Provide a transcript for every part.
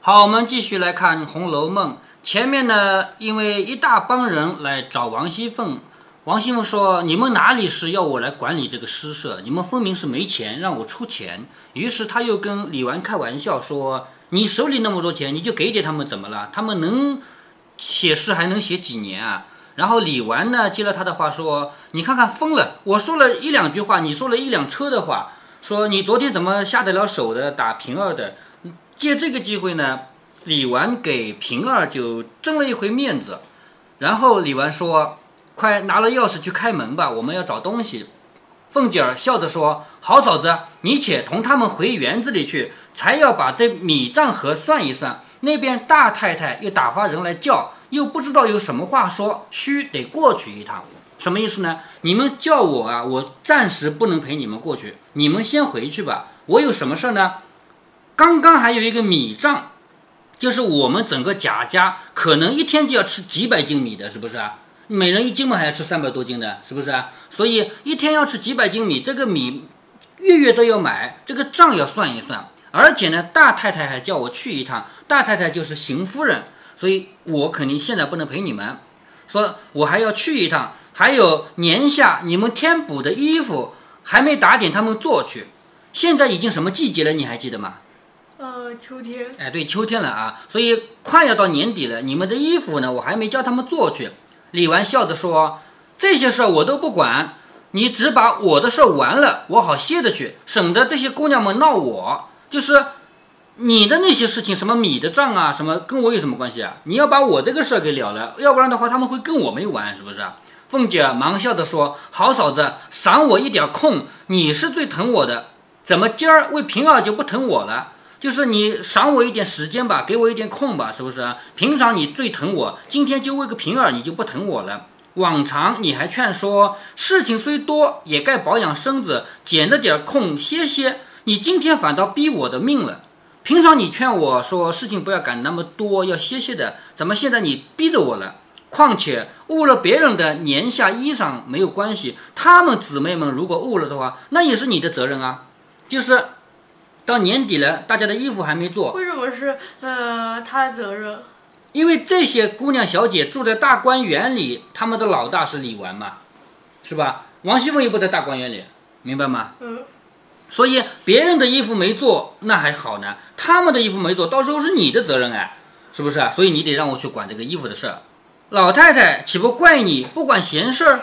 好，我们继续来看《红楼梦》。前面呢，因为一大帮人来找王熙凤，王熙凤说：“你们哪里是要我来管理这个诗社？你们分明是没钱，让我出钱。”于是他又跟李纨开玩笑说：“你手里那么多钱，你就给点他们怎么了？他们能写诗还能写几年啊？”然后李纨呢接了他的话说：“你看看疯了！我说了一两句话，你说了一辆车的话，说你昨天怎么下得了手的打平儿的？借这个机会呢，李纨给平儿就争了一回面子。然后李纨说：‘快拿了钥匙去开门吧，我们要找东西。’凤姐儿笑着说：‘好嫂子，你且同他们回园子里去，才要把这米账盒算一算。那边大太太又打发人来叫。’又不知道有什么话说，须得过去一趟，什么意思呢？你们叫我啊，我暂时不能陪你们过去，你们先回去吧。我有什么事呢？刚刚还有一个米账，就是我们整个贾家可能一天就要吃几百斤米的，是不是啊？每人一斤嘛，还要吃三百多斤的，是不是啊？所以一天要吃几百斤米，这个米月月都要买，这个账要算一算。而且呢，大太太还叫我去一趟，大太太就是邢夫人。所以我肯定现在不能陪你们，说我还要去一趟，还有年下你们添补的衣服还没打点他们做去，现在已经什么季节了？你还记得吗？秋天。哎，对，秋天了啊，所以快要到年底了，你们的衣服呢，我还没叫他们做去。李纨笑着说：“这些事儿我都不管，你只把我的事儿完了，我好歇着去，省得这些姑娘们闹我。就是。”你的那些事情，什么米的账啊，什么跟我有什么关系啊？你要把我这个事儿给了了，要不然的话他们会跟我没完，是不是？凤姐忙笑着说：“好嫂子，赏我一点空，你是最疼我的，怎么今儿为平儿就不疼我了？就是你赏我一点时间吧，给我一点空吧，是不是？平常你最疼我，今天就为个平儿，你就不疼我了。往常你还劝说事情虽多，也该保养身子，捡着点空歇歇，你今天反倒逼我的命了。”平常你劝我说事情不要赶那么多，要歇歇的，怎么现在你逼着我了？况且误了别人的年下衣裳没有关系，他们姊妹们如果误了的话，那也是你的责任啊。就是到年底了，大家的衣服还没做，为什么是呃他的责任？因为这些姑娘小姐住在大观园里，他们的老大是李纨嘛，是吧？王熙凤又不在大观园里，明白吗？嗯。所以别人的衣服没做，那还好呢。他们的衣服没做到时候是你的责任哎，是不是啊？所以你得让我去管这个衣服的事儿。老太太岂不怪你不管闲事儿？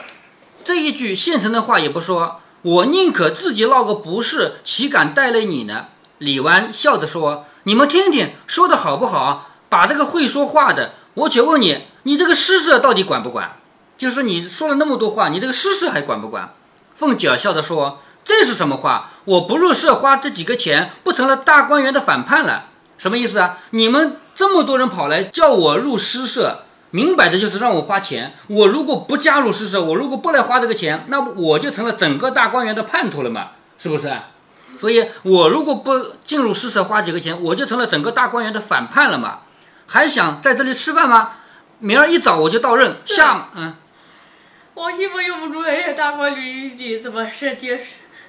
这一句现成的话也不说，我宁可自己落个不是，岂敢带累你呢？李纨笑着说：“你们听听，说的好不好？把这个会说话的，我且问你，你这个诗社到底管不管？就是你说了那么多话，你这个诗社还管不管？”凤姐笑着说。这是什么话？我不入社花这几个钱，不成了大观园的反叛了？什么意思啊？你们这么多人跑来叫我入诗社，明摆着就是让我花钱。我如果不加入诗社，我如果不来花这个钱，那我就成了整个大观园的叛徒了嘛？是不是？所以，我如果不进入诗社花几个钱，我就成了整个大观园的反叛了嘛？还想在这里吃饭吗？明儿一早我就到任。下嗯，王熙凤又不住在大观园里，怎么是接？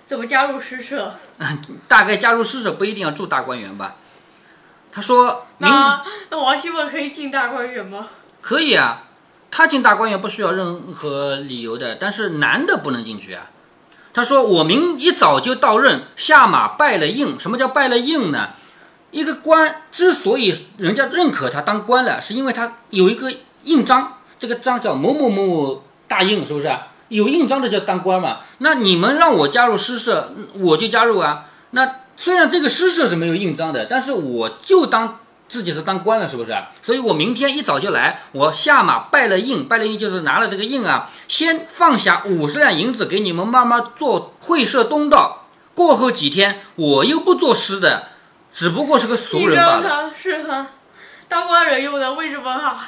怎么加入诗社？大概加入诗社不一定要住大观园吧？他说：“那那王熙凤可以进大观园吗？”可以啊，他进大观园不需要任何理由的，但是男的不能进去啊。他说：“我明一早就到任，下马拜了印。什么叫拜了印呢？一个官之所以人家认可他当官了，是因为他有一个印章，这个章叫某某某某大印，是不是？”有印章的叫当官嘛？那你们让我加入诗社，我就加入啊。那虽然这个诗社是没有印章的，但是我就当自己是当官了，是不是？所以我明天一早就来，我下马拜了印，拜了印就是拿了这个印啊，先放下五十两银子给你们妈妈做会社东道。过后几天我又不作诗的，只不过是个俗人罢了。是哈，当官人用的，为什么哈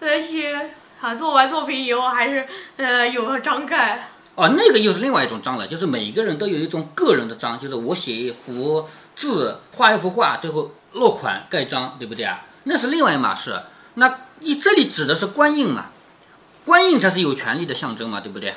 那些？啊，做完作品以后还是呃有个章盖哦，那个又是另外一种章了，就是每个人都有一种个人的章，就是我写一幅字，画一幅画，最后落款盖章，对不对啊？那是另外一码事。那你这里指的是官印嘛？官印才是有权利的象征嘛，对不对？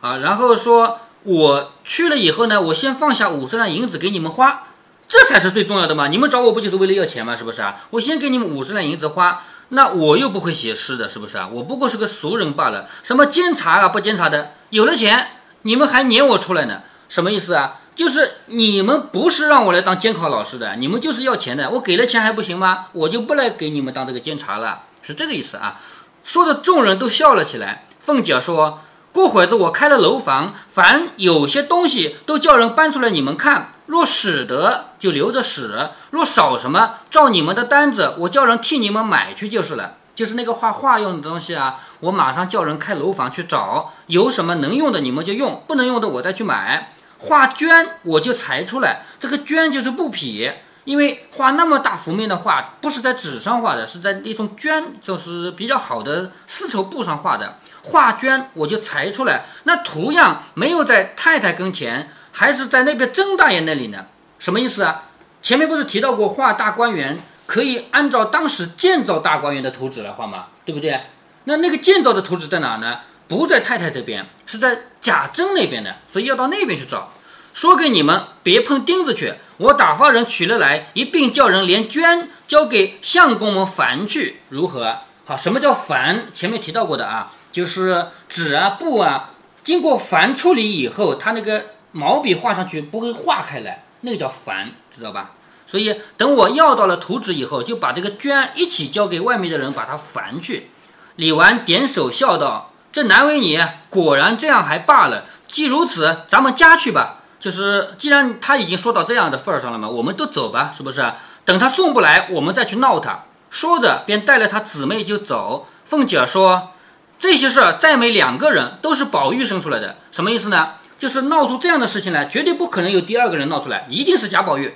啊，然后说我去了以后呢，我先放下五十两银子给你们花，这才是最重要的嘛！你们找我不就是为了要钱吗？是不是啊？我先给你们五十两银子花，那我又不会写诗的，是不是啊？我不过是个俗人罢了。什么监察啊，不监察的，有了钱你们还撵我出来呢？什么意思啊？就是你们不是让我来当监考老师的，你们就是要钱的。我给了钱还不行吗？我就不来给你们当这个监察了，是这个意思啊。说的众人都笑了起来。凤姐说：“过会子我开了楼房，凡有些东西都叫人搬出来你们看。”若使得就留着使，若少什么，照你们的单子，我叫人替你们买去就是了。就是那个画画用的东西啊，我马上叫人开楼房去找，有什么能用的你们就用，不能用的我再去买。画绢我就裁出来，这个绢就是布匹，因为画那么大幅面的画不是在纸上画的，是在那种绢，就是比较好的丝绸布上画的。画绢我就裁出来，那图样没有在太太跟前。还是在那边曾大爷那里呢？什么意思啊？前面不是提到过画大观园可以按照当时建造大观园的图纸来画吗？对不对？那那个建造的图纸在哪呢？不在太太这边，是在贾珍那边的，所以要到那边去找。说给你们别碰钉子去，我打发人取了来，一并叫人连绢交给相公们烦去，如何？好，什么叫烦？前面提到过的啊，就是纸啊布啊，经过烦处理以后，它那个。毛笔画上去不会化开来，那个叫烦，知道吧？所以等我要到了图纸以后，就把这个绢一起交给外面的人，把它烦去。李纨点手笑道：“这难为你，果然这样还罢了。既如此，咱们家去吧。就是既然他已经说到这样的份儿上了嘛，我们都走吧，是不是？等他送不来，我们再去闹他。”说着，便带了他姊妹就走。凤姐说：“这些事儿再没两个人，都是宝玉生出来的，什么意思呢？”就是闹出这样的事情来，绝对不可能有第二个人闹出来，一定是贾宝玉。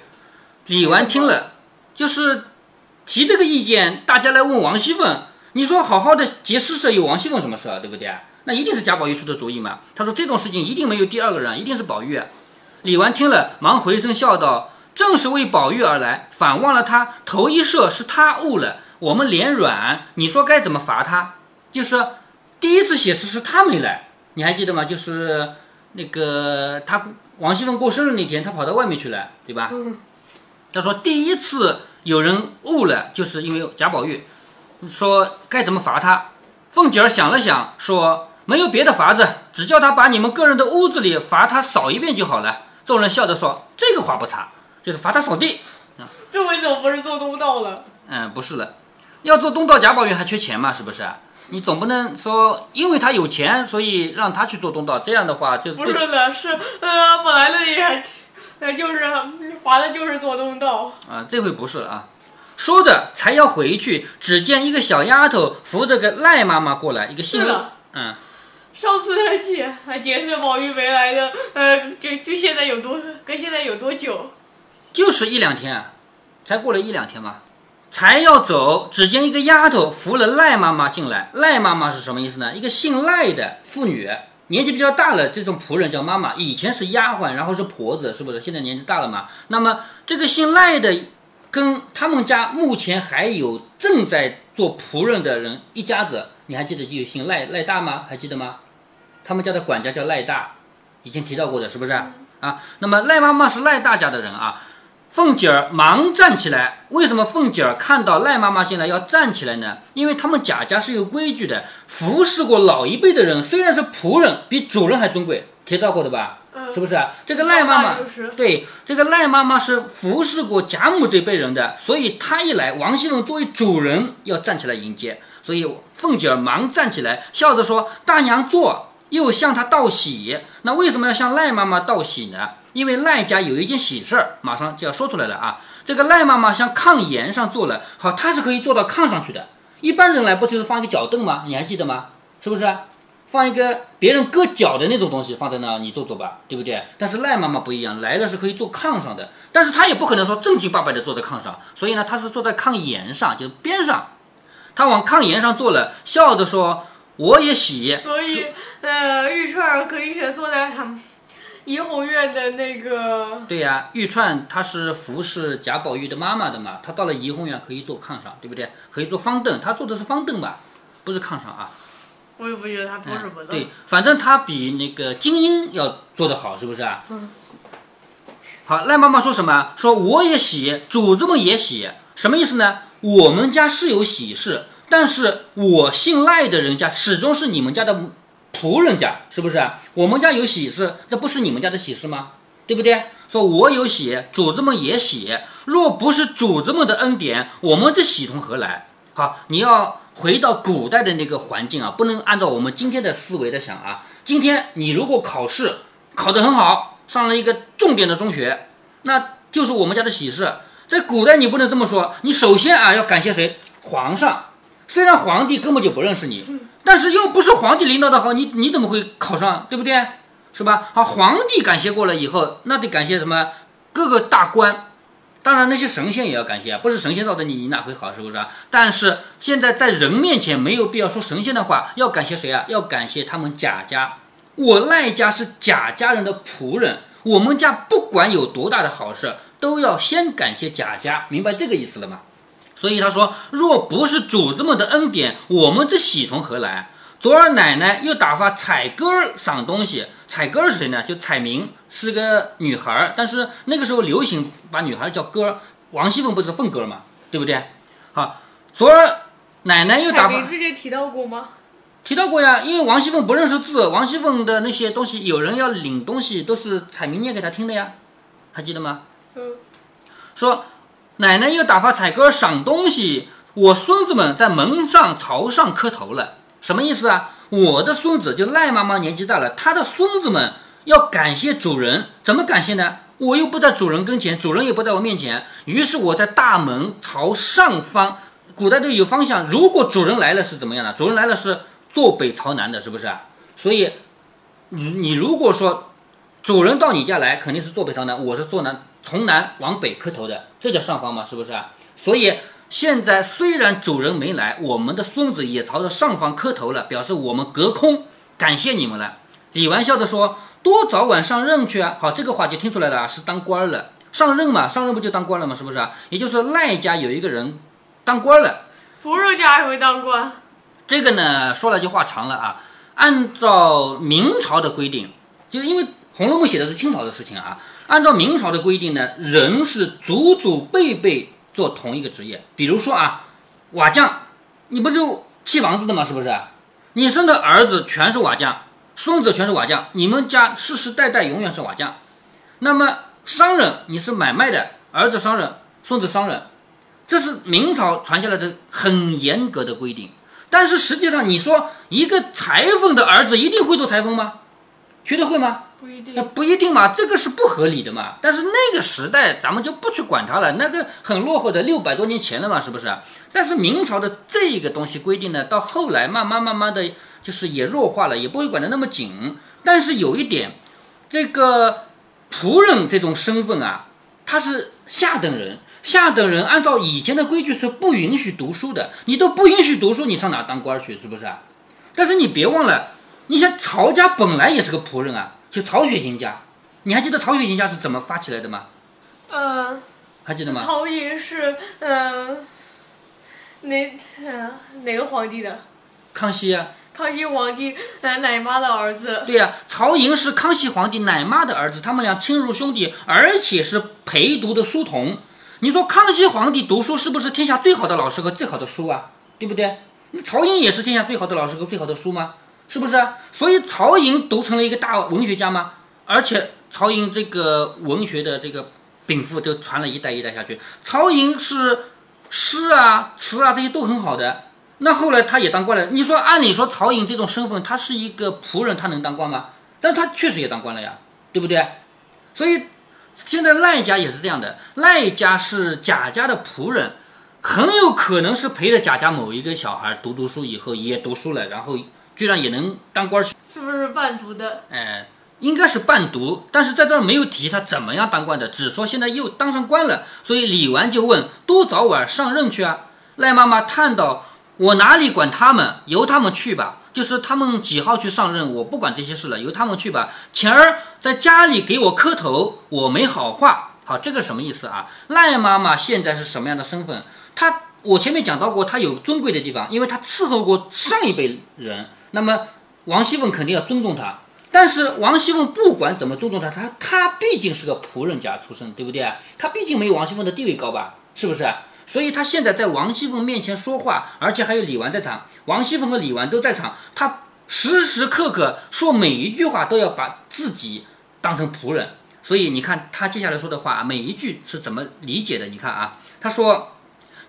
李纨听了，就是提这个意见，大家来问王熙凤，你说好好的结诗社有王熙凤什么事啊？对不对？那一定是贾宝玉出的主意嘛。他说这种事情一定没有第二个人，一定是宝玉。李纨听了，忙回声笑道：“正是为宝玉而来，反忘了他头一射是他误了，我们脸软，你说该怎么罚他？就是第一次写诗是他没来，你还记得吗？就是。”那个他王熙凤过生日那天，他跑到外面去了，对吧？他说第一次有人误了，就是因为贾宝玉，说该怎么罚他。凤姐儿想了想，说没有别的法子，只叫他把你们个人的屋子里罚他扫一遍就好了。众人笑着说：“这个话不差，就是罚他扫地。”这回怎么不是做东道了？嗯，不是了，要做东道，贾宝玉还缺钱嘛，是不是？你总不能说，因为他有钱，所以让他去做东道，这样的话就是不是的，是呃，本来的也，呃，就是罚的就是做东道啊，这回不是了啊。说着才要回去，只见一个小丫头扶着个赖妈妈过来，一个姓赖，嗯，上次解解释宝玉没来的，呃，就就现在有多跟现在有多久？就是一两天，才过了一两天嘛。才要走，只见一个丫头扶了赖妈妈进来。赖妈妈是什么意思呢？一个姓赖的妇女，年纪比较大了，这种仆人叫妈妈。以前是丫鬟，然后是婆子，是不是？现在年纪大了嘛。那么这个姓赖的，跟他们家目前还有正在做仆人的人一家子，你还记得就有姓赖赖大吗？还记得吗？他们家的管家叫赖大，以前提到过的，是不是啊？那么赖妈妈是赖大家的人啊。凤姐儿忙站起来。为什么凤姐儿看到赖妈妈进来要站起来呢？因为他们贾家是有规矩的，服侍过老一辈的人，虽然是仆人，比主人还尊贵。提到过的吧？是不是？这个赖妈妈，对，这个赖妈妈是服侍过贾母这辈人的，所以她一来，王熙凤作为主人要站起来迎接。所以凤姐儿忙站起来，笑着说：“大娘坐。”又向她道喜。那为什么要向赖妈妈道喜呢？因为赖家有一件喜事儿，马上就要说出来了啊！这个赖妈妈向炕沿上坐了，好，她是可以坐到炕上去的。一般人来不就是放一个脚凳吗？你还记得吗？是不是？放一个别人搁脚的那种东西放在那，你坐坐吧，对不对？但是赖妈妈不一样，来的是可以坐炕上的，但是她也不可能说正经八百的坐在炕上，所以呢，她是坐在炕沿上，就是边上。她往炕沿上坐了，笑着说：“我也洗。”所以，呃，玉串可以坐在他。怡红院的那个，对呀，玉串她是服侍贾宝玉的妈妈的嘛，她到了怡红院可以坐炕上，对不对？可以坐方凳，她坐的是方凳吧，不是炕上啊。我也不觉得她坐什么的。对，反正他比那个精英要做得好，是不是啊？嗯。好，赖妈妈说什么？说我也喜，主子们也喜，什么意思呢？我们家是有喜事，但是我姓赖的人家始终是你们家的仆人家，是不是？我们家有喜事，这不是你们家的喜事吗？对不对？说我有喜，主子们也喜，若不是主子们的恩典，我们的喜从何来？好，你要回到古代的那个环境啊，不能按照我们今天的思维在想啊。今天你如果考试考得很好，上了一个重点的中学，那就是我们家的喜事。在古代你不能这么说，你首先啊要感谢谁？皇上。虽然皇帝根本就不认识你，但是又不是皇帝领导的好，你你怎么会考上？对不对？是吧？好，皇帝感谢过了以后，那得感谢什么？各个大官，当然那些神仙也要感谢啊，不是神仙造的你，你哪会好？是不是啊？但是现在在人面前没有必要说神仙的话，要感谢谁啊？要感谢他们贾家。我赖家是贾家人的仆人，我们家不管有多大的好事，都要先感谢贾家，明白这个意思了吗？所以他说，若不是主子们的恩典，我们这喜从何来？昨儿奶奶又打发彩歌儿赏东西，彩歌是谁呢？就彩明是个女孩儿，但是那个时候流行把女孩叫歌儿。王熙凤不是凤歌儿嘛，对不对？好，昨儿奶奶又打发。之前提到过吗？提到过呀，因为王熙凤不认识字，王熙凤的那些东西，有人要领东西，都是彩明念给她听的呀，还记得吗？嗯。说奶奶又打发彩歌儿赏东西，我孙子们在门上朝上磕头了。什么意思啊？我的孙子就赖妈妈年纪大了，他的孙子们要感谢主人，怎么感谢呢？我又不在主人跟前，主人也不在我面前，于是我在大门朝上方，古代都有方向。如果主人来了是怎么样的？主人来了是坐北朝南的，是不是？所以你你如果说主人到你家来，肯定是坐北朝南，我是坐南，从南往北磕头的，这叫上方嘛，是不是？所以。现在虽然主人没来，我们的孙子也朝着上方磕头了，表示我们隔空感谢你们了。李纨笑着说：“多早晚上任去啊！”好，这个话就听出来了，是当官了，上任嘛，上任不就当官了吗？是不是？也就是赖家有一个人当官了，福禄家还会当官。这个呢，说来就话长了啊。按照明朝的规定，就是因为《红楼梦》写的是清朝的事情啊。按照明朝的规定呢，人是祖祖辈辈。做同一个职业，比如说啊，瓦匠，你不就砌房子的吗？是不是？你生的儿子全是瓦匠，孙子全是瓦匠，你们家世世代代永远是瓦匠。那么商人，你是买卖的，儿子商人，孙子商人，这是明朝传下来的很严格的规定。但是实际上，你说一个裁缝的儿子一定会做裁缝吗？学得会吗？不一定，那不一定嘛，这个是不合理的嘛。但是那个时代，咱们就不去管它了，那个很落后的六百多年前了嘛，是不是？但是明朝的这个东西规定呢，到后来慢慢慢慢的就是也弱化了，也不会管得那么紧。但是有一点，这个仆人这种身份啊，他是下等人，下等人按照以前的规矩是不允许读书的，你都不允许读书，你上哪当官去？是不是？但是你别忘了，你像曹家本来也是个仆人啊。就曹雪芹家，你还记得曹雪芹家是怎么发起来的吗？呃，还记得吗？曹寅是呃，哪哪个皇帝的？康熙呀。康熙皇帝奶奶妈的儿子。对呀，曹寅是康熙皇帝奶妈的儿子，他们俩亲如兄弟，而且是陪读的书童。你说康熙皇帝读书是不是天下最好的老师和最好的书啊？对不对？那曹寅也是天下最好的老师和最好的书吗？是不是？所以曹寅读成了一个大文学家吗？而且曹寅这个文学的这个禀赋就传了一代一代下去。曹寅是诗啊、词啊这些都很好的。那后来他也当官了。你说按理说曹寅这种身份，他是一个仆人，他能当官吗？但他确实也当官了呀，对不对？所以现在赖家也是这样的。赖家是贾家的仆人，很有可能是陪着贾家某一个小孩读读书以后也读书了，然后。居然也能当官去？是不是伴读的？哎，应该是伴读，但是在这儿没有提他怎么样当官的，只说现在又当上官了。所以李纨就问：多早晚上任去啊？赖妈妈叹道：“我哪里管他们，由他们去吧。就是他们几号去上任，我不管这些事了，由他们去吧。前儿在家里给我磕头，我没好话。好，这个什么意思啊？赖妈妈现在是什么样的身份？她，我前面讲到过，她有尊贵的地方，因为她伺候过上一辈人。”那么王熙凤肯定要尊重他，但是王熙凤不管怎么尊重他，他他毕竟是个仆人家出身，对不对？他毕竟没有王熙凤的地位高吧？是不是？所以他现在在王熙凤面前说话，而且还有李纨在场，王熙凤和李纨都在场，他时时刻刻说每一句话都要把自己当成仆人。所以你看他接下来说的话，每一句是怎么理解的？你看啊，他说。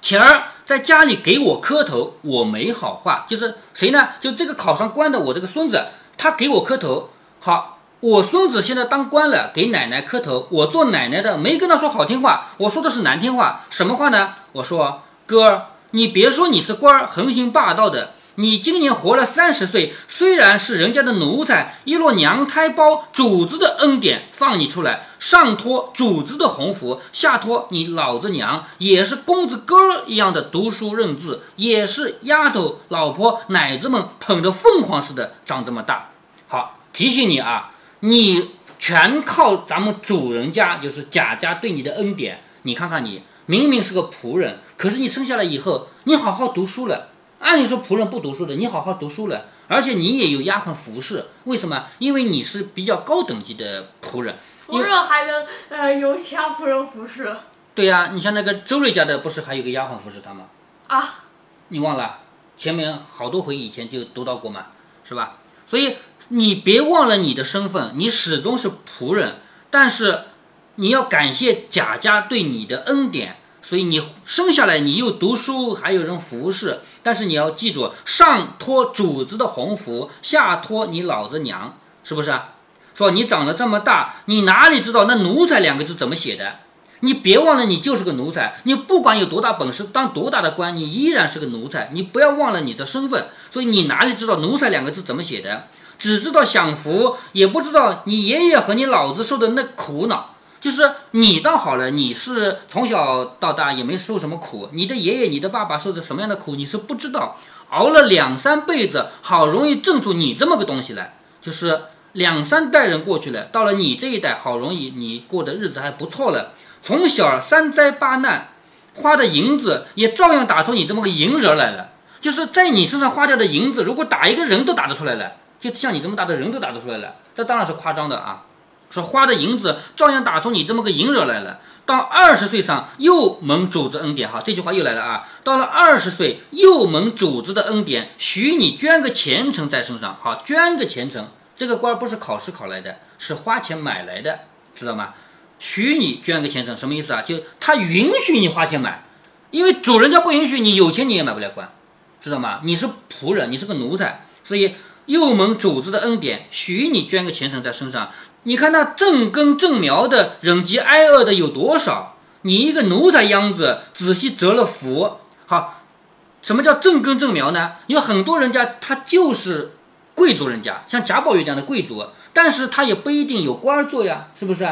前儿在家里给我磕头，我没好话，就是谁呢？就这个考上官的我这个孙子，他给我磕头。好，我孙子现在当官了，给奶奶磕头。我做奶奶的没跟他说好听话，我说的是难听话。什么话呢？我说哥，你别说你是官儿，横行霸道的。你今年活了三十岁，虽然是人家的奴才，一落娘胎包，主子的恩典放你出来，上托主子的鸿福，下托你老子娘，也是公子哥儿一样的读书认字，也是丫头、老婆、奶子们捧着凤凰似的长这么大。好，提醒你啊，你全靠咱们主人家，就是贾家对你的恩典。你看看你，明明是个仆人，可是你生下来以后，你好好读书了。按理说仆人不读书的，你好好读书了，而且你也有丫鬟服侍，为什么？因为你是比较高等级的仆人。仆人还能呃有其他仆人服侍？对呀，你像那个周瑞家的，不是还有个丫鬟服侍他吗？啊，你忘了？前面好多回以前就读到过嘛，是吧？所以你别忘了你的身份，你始终是仆人，但是你要感谢贾家对你的恩典。所以你生下来，你又读书，还有人服侍，但是你要记住，上托主子的鸿福，下托你老子娘，是不是啊？说你长得这么大，你哪里知道那奴才两个字怎么写的？你别忘了，你就是个奴才，你不管有多大本事，当多大的官，你依然是个奴才。你不要忘了你的身份。所以你哪里知道奴才两个字怎么写的？只知道享福，也不知道你爷爷和你老子受的那苦恼。就是你倒好了，你是从小到大也没受什么苦，你的爷爷、你的爸爸受的什么样的苦，你是不知道。熬了两三辈子，好容易挣出你这么个东西来，就是两三代人过去了，到了你这一代，好容易你过的日子还不错了。从小三灾八难，花的银子也照样打出你这么个银人来了。就是在你身上花掉的银子，如果打一个人都打得出来了，就像你这么大的人都打得出来了，这当然是夸张的啊。说花的银子照样打出你这么个银人来了。到二十岁上又蒙主子恩典，哈，这句话又来了啊。到了二十岁又蒙主子的恩典，许你捐个前程在身上，好，捐个前程。这个官不是考试考来的，是花钱买来的，知道吗？许你捐个前程，什么意思啊？就他允许你花钱买，因为主人家不允许你有钱你也买不了官，知道吗？你是仆人，你是个奴才，所以又蒙主子的恩典，许你捐个前程在身上。你看那正根正苗的忍饥挨饿的有多少？你一个奴才样子，仔细折了福。好，什么叫正根正苗呢？有很多人家他就是贵族人家，像贾宝玉这样的贵族，但是他也不一定有官做呀，是不是？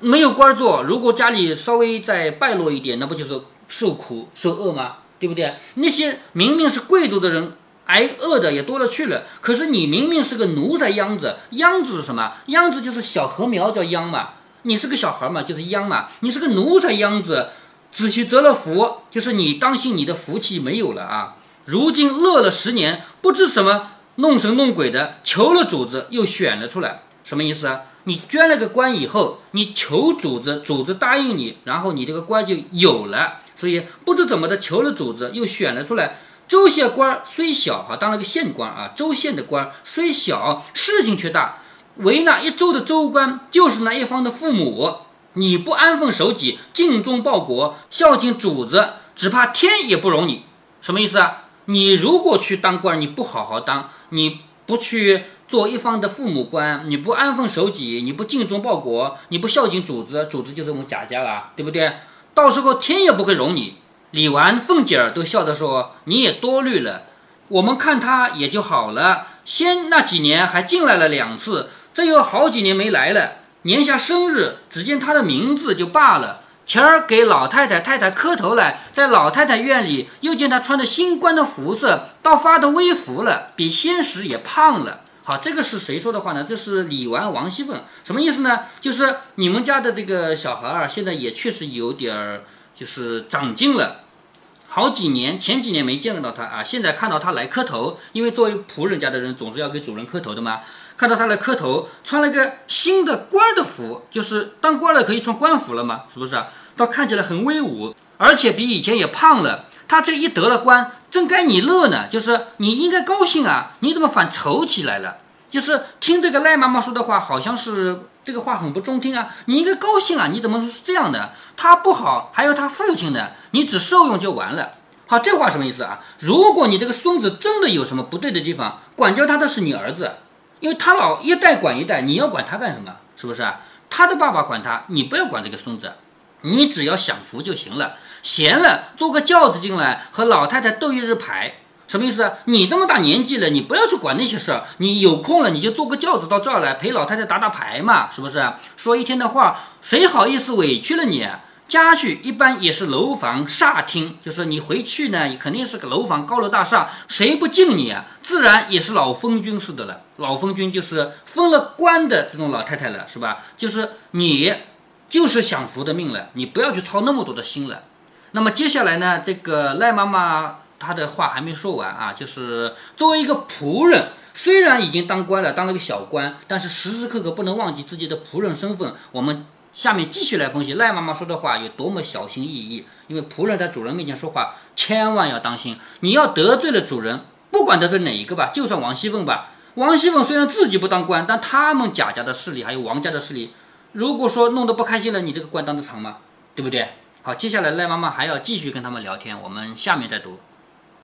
没有官做，如果家里稍微再败落一点，那不就是受苦受饿吗？对不对？那些明明是贵族的人。挨饿的也多了去了，可是你明明是个奴才秧子，秧子是什么？秧子就是小禾苗叫秧嘛，你是个小孩嘛，就是秧嘛。你是个奴才秧子，仔细折了福，就是你当心你的福气没有了啊。如今乐了十年，不知什么弄神弄鬼的，求了主子又选了出来，什么意思啊？你捐了个官以后，你求主子，主子答应你，然后你这个官就有了。所以不知怎么的求了主子又选了出来。州县官虽小哈，当了个县官啊。州县的官虽小，事情却大。为那一州的州官，就是那一方的父母。你不安分守己，尽忠报国，孝敬主子，只怕天也不容你。什么意思啊？你如果去当官，你不好好当，你不去做一方的父母官，你不安分守己，你不尽忠报国，你不孝敬主子，主子就是我们贾家了，对不对？到时候天也不会容你。李纨、凤姐儿都笑着说：“你也多虑了，我们看他也就好了。先那几年还进来了两次，这又好几年没来了。年下生日，只见他的名字就罢了。前儿给老太太、太太磕头来，在老太太院里又见他穿着新官的服色，倒发的微服了，比先时也胖了。好，这个是谁说的话呢？这是李纨、王熙凤，什么意思呢？就是你们家的这个小孩儿，现在也确实有点儿，就是长进了。”好几年，前几年没见到他啊，现在看到他来磕头，因为作为仆人家的人总是要给主人磕头的嘛。看到他来磕头，穿了个新的官的服，就是当官了可以穿官服了嘛，是不是？倒看起来很威武，而且比以前也胖了。他这一得了官，正该你乐呢，就是你应该高兴啊，你怎么反愁起来了？就是听这个赖妈妈说的话，好像是这个话很不中听啊，你应该高兴啊，你怎么是这样的？他不好，还有他父亲呢，你只受用就完了。好，这话什么意思啊？如果你这个孙子真的有什么不对的地方，管教他的是你儿子，因为他老一代管一代，你要管他干什么？是不是？他的爸爸管他，你不要管这个孙子，你只要享福就行了。闲了，坐个轿子进来和老太太斗一日牌，什么意思？你这么大年纪了，你不要去管那些事儿，你有空了你就坐个轿子到这儿来陪老太太打打牌嘛，是不是？说一天的话，谁好意思委屈了你？家具一般也是楼房煞厅，就是你回去呢，肯定是个楼房高楼大厦，谁不敬你啊？自然也是老封君似的了。老封君就是封了官的这种老太太了，是吧？就是你就是享福的命了，你不要去操那么多的心了。那么接下来呢，这个赖妈妈她的话还没说完啊，就是作为一个仆人，虽然已经当官了，当了个小官，但是时时刻刻不能忘记自己的仆人身份。我们。下面继续来分析赖妈妈说的话有多么小心翼翼，因为仆人在主人面前说话千万要当心，你要得罪了主人，不管得罪哪一个吧，就算王熙凤吧。王熙凤虽然自己不当官，但他们贾家的势力还有王家的势力，如果说弄得不开心了，你这个官当得长吗？对不对？好，接下来赖妈妈还要继续跟他们聊天，我们下面再读。